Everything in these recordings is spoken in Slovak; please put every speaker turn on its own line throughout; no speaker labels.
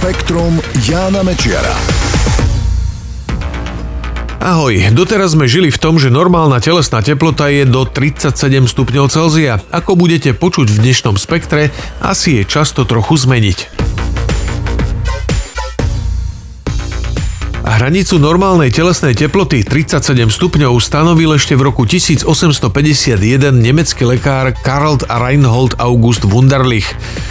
Spektrum Jána Mečiara.
Ahoj, doteraz sme žili v tom, že normálna telesná teplota je do 37 stupňov Celzia. Ako budete počuť v dnešnom spektre, asi je často trochu zmeniť. Hranicu normálnej telesnej teploty 37 stupňov stanovil ešte v roku 1851 nemecký lekár Karl Reinhold August Wunderlich.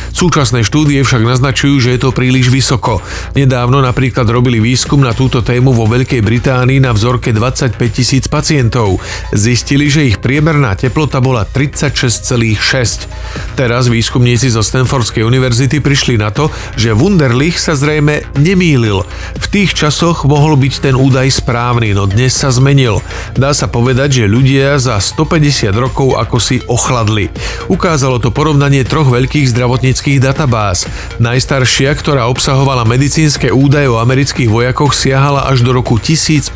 Súčasné štúdie však naznačujú, že je to príliš vysoko. Nedávno napríklad robili výskum na túto tému vo Veľkej Británii na vzorke 25 tisíc pacientov. Zistili, že ich priemerná teplota bola 36,6. Teraz výskumníci zo Stanfordskej univerzity prišli na to, že Wunderlich sa zrejme nemýlil. V tých časoch mohol byť ten údaj správny, no dnes sa zmenil. Dá sa povedať, že ľudia za 150 rokov ako si ochladli. Ukázalo to porovnanie troch veľkých zdravotníckých databáz. Najstaršia, ktorá obsahovala medicínske údaje o amerických vojakoch, siahala až do roku 1862.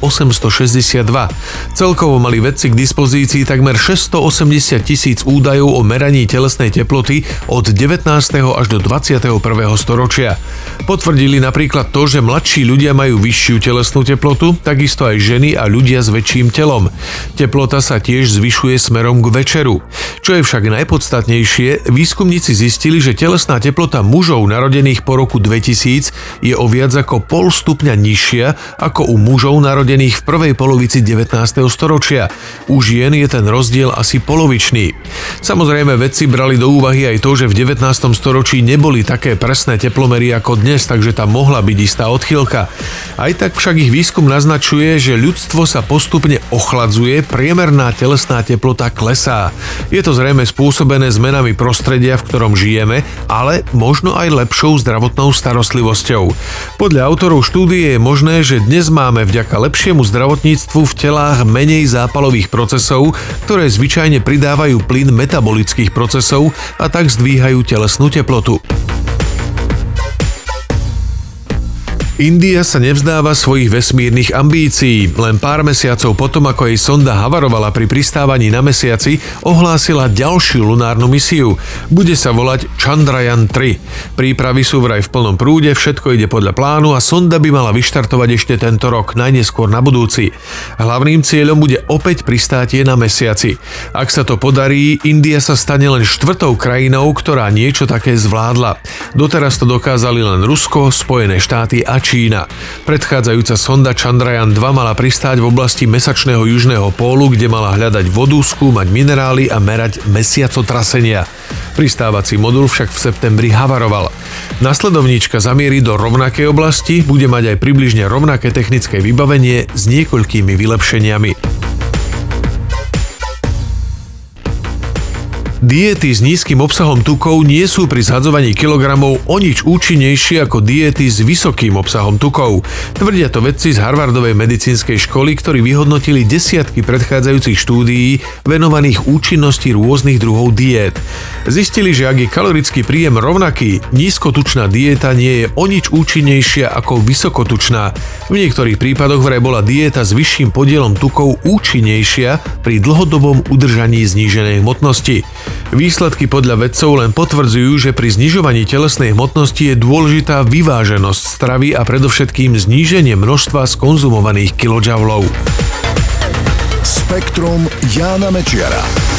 Celkovo mali vedci k dispozícii takmer 680 tisíc údajov o meraní telesnej teploty od 19. až do 21. storočia. Potvrdili napríklad to, že mladší ľudia majú vyššiu telesnú teplotu, takisto aj ženy a ľudia s väčším telom. Teplota sa tiež zvyšuje smerom k večeru. Čo je však najpodstatnejšie, výskumníci zistili, že telesná teplota mužov narodených po roku 2000 je o viac ako pol stupňa nižšia ako u mužov narodených v prvej polovici 19. storočia. U žien je ten rozdiel asi polovičný. Samozrejme vedci brali do úvahy aj to, že v 19. storočí neboli také presné teplomery ako dnes, takže tam mohla byť istá odchýlka. Aj tak však ich výskum naznačuje, že ľudstvo sa postupne ochladzuje, priemerná telesná teplota klesá. Je to zrejme spôsobené zmenami prostredia, v ktorom žijeme, ale možno aj lepšou zdravotnou starostlivosťou. Podľa autorov štúdie je možné, že dnes máme vďaka lepšiemu zdravotníctvu v telách menej zápalových procesov, ktoré zvyčajne pridávajú plyn metabolických procesov a tak zdvíhajú telesnú teplotu. India sa nevzdáva svojich vesmírnych ambícií. Len pár mesiacov potom, ako jej sonda havarovala pri pristávaní na mesiaci, ohlásila ďalšiu lunárnu misiu. Bude sa volať Chandrayaan 3. Prípravy sú vraj v plnom prúde, všetko ide podľa plánu a sonda by mala vyštartovať ešte tento rok, najneskôr na budúci. Hlavným cieľom bude opäť pristátie na mesiaci. Ak sa to podarí, India sa stane len štvrtou krajinou, ktorá niečo také zvládla. Doteraz to dokázali len Rusko, Spojené štáty a Čína. Predchádzajúca sonda Chandrayaan 2 mala pristáť v oblasti mesačného južného pólu, kde mala hľadať vodu, skúmať minerály a merať mesiacotrasenia. Pristávací modul však v septembri havaroval. Nasledovníčka zamierí do rovnakej oblasti, bude mať aj približne rovnaké technické vybavenie s niekoľkými vylepšeniami. Diety s nízkym obsahom tukov nie sú pri zhadzovaní kilogramov o nič účinnejšie ako diety s vysokým obsahom tukov. Tvrdia to vedci z Harvardovej medicínskej školy, ktorí vyhodnotili desiatky predchádzajúcich štúdií venovaných účinnosti rôznych druhov diét. Zistili, že ak je kalorický príjem rovnaký, nízkotučná dieta nie je o nič účinnejšia ako vysokotučná. V niektorých prípadoch vraj bola dieta s vyšším podielom tukov účinnejšia pri dlhodobom udržaní zníženej hmotnosti. Výsledky podľa vedcov len potvrdzujú, že pri znižovaní telesnej hmotnosti je dôležitá vyváženosť stravy a predovšetkým zníženie množstva skonzumovaných kilojoulov.
Spektrum Jána Mečiara.